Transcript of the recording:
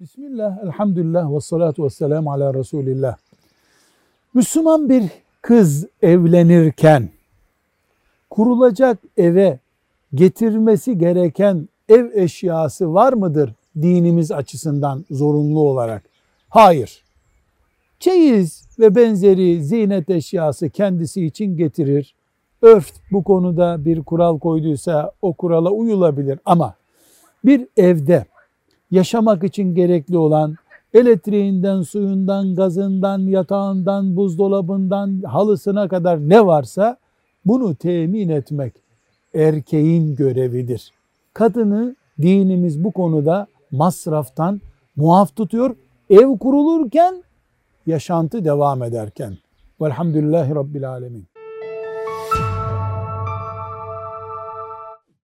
Bismillah, elhamdülillah ve salatu ve selamu ala Resulillah. Müslüman bir kız evlenirken kurulacak eve getirmesi gereken ev eşyası var mıdır dinimiz açısından zorunlu olarak? Hayır. Çeyiz ve benzeri ziynet eşyası kendisi için getirir. Örf bu konuda bir kural koyduysa o kurala uyulabilir ama bir evde yaşamak için gerekli olan elektriğinden, suyundan, gazından, yatağından, buzdolabından, halısına kadar ne varsa bunu temin etmek erkeğin görevidir. Kadını dinimiz bu konuda masraftan muaf tutuyor. Ev kurulurken, yaşantı devam ederken. Velhamdülillahi Rabbil Alemin.